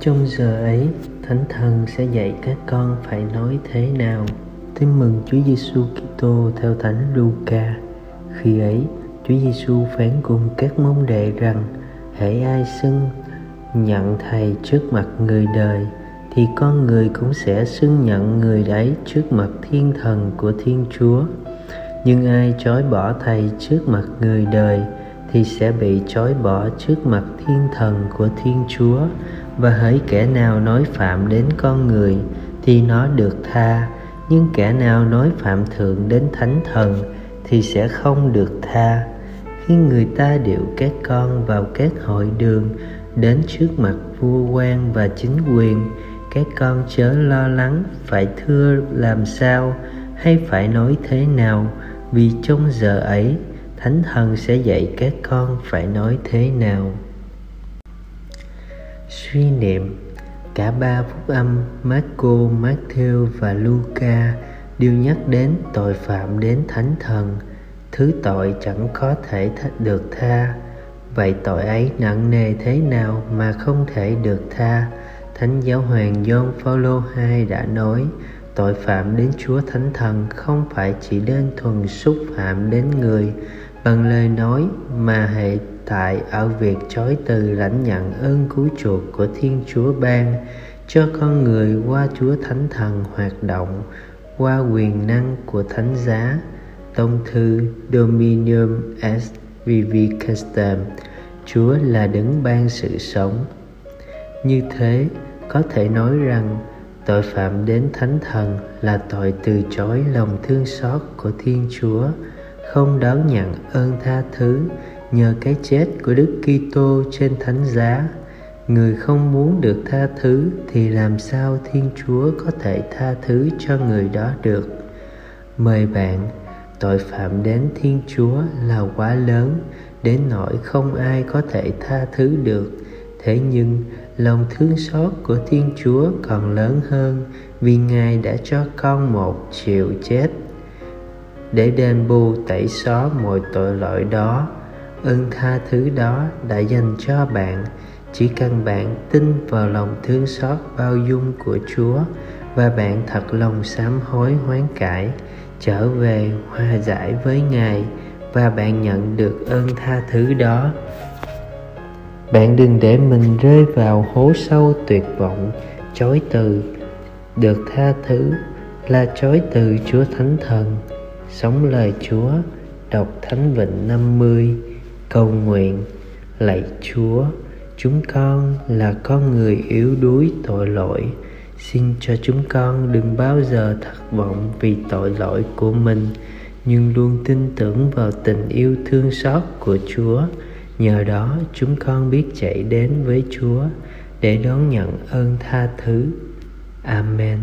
Trong giờ ấy, Thánh Thần sẽ dạy các con phải nói thế nào. Tin mừng Chúa Giêsu Kitô theo Thánh Luca. Khi ấy, Chúa Giêsu phán cùng các môn đệ rằng: hãy ai xưng nhận thầy trước mặt người đời thì con người cũng sẽ xưng nhận người đấy trước mặt thiên thần của Thiên Chúa nhưng ai chối bỏ thầy trước mặt người đời, thì sẽ bị chối bỏ trước mặt thiên thần của thiên chúa. Và hỡi kẻ nào nói phạm đến con người, thì nó được tha. Nhưng kẻ nào nói phạm thượng đến thánh thần, thì sẽ không được tha. Khi người ta điệu các con vào các hội đường, đến trước mặt vua quan và chính quyền, các con chớ lo lắng phải thưa làm sao, hay phải nói thế nào vì trong giờ ấy thánh thần sẽ dạy các con phải nói thế nào. Suy niệm cả ba phúc âm Marco, Matthew và Luca đều nhắc đến tội phạm đến thánh thần. Thứ tội chẳng có thể được tha. Vậy tội ấy nặng nề thế nào mà không thể được tha? Thánh giáo hoàng John Phaolô II đã nói tội phạm đến Chúa Thánh Thần không phải chỉ đơn thuần xúc phạm đến người, bằng lời nói mà hệ tại ở việc chối từ lãnh nhận ơn cứu chuộc của Thiên Chúa ban cho con người qua Chúa Thánh Thần hoạt động, qua quyền năng của Thánh giá, Tông thư Dominium est Vivicastem Chúa là đấng ban sự sống. Như thế, có thể nói rằng tội phạm đến thánh thần là tội từ chối lòng thương xót của thiên chúa, không đón nhận ơn tha thứ nhờ cái chết của đức kitô trên thánh giá. Người không muốn được tha thứ thì làm sao thiên chúa có thể tha thứ cho người đó được? Mời bạn, tội phạm đến thiên chúa là quá lớn, đến nỗi không ai có thể tha thứ được. Thế nhưng lòng thương xót của thiên chúa còn lớn hơn vì ngài đã cho con một triệu chết để đền bù tẩy xóa mọi tội lỗi đó. Ơn tha thứ đó đã dành cho bạn. Chỉ cần bạn tin vào lòng thương xót bao dung của chúa và bạn thật lòng sám hối hoán cải, trở về hòa giải với ngài và bạn nhận được ơn tha thứ đó bạn đừng để mình rơi vào hố sâu tuyệt vọng. Chối từ, được tha thứ là chối từ chúa thánh thần. Sống lời chúa, đọc thánh vịnh 50 cầu nguyện, lạy chúa, chúng con là con người yếu đuối tội lỗi. Xin cho chúng con đừng bao giờ thất vọng vì tội lỗi của mình, nhưng luôn tin tưởng vào tình yêu thương xót của chúa nhờ đó, chúng con biết chạy đến với chúa để đón nhận ơn tha thứ. Amen.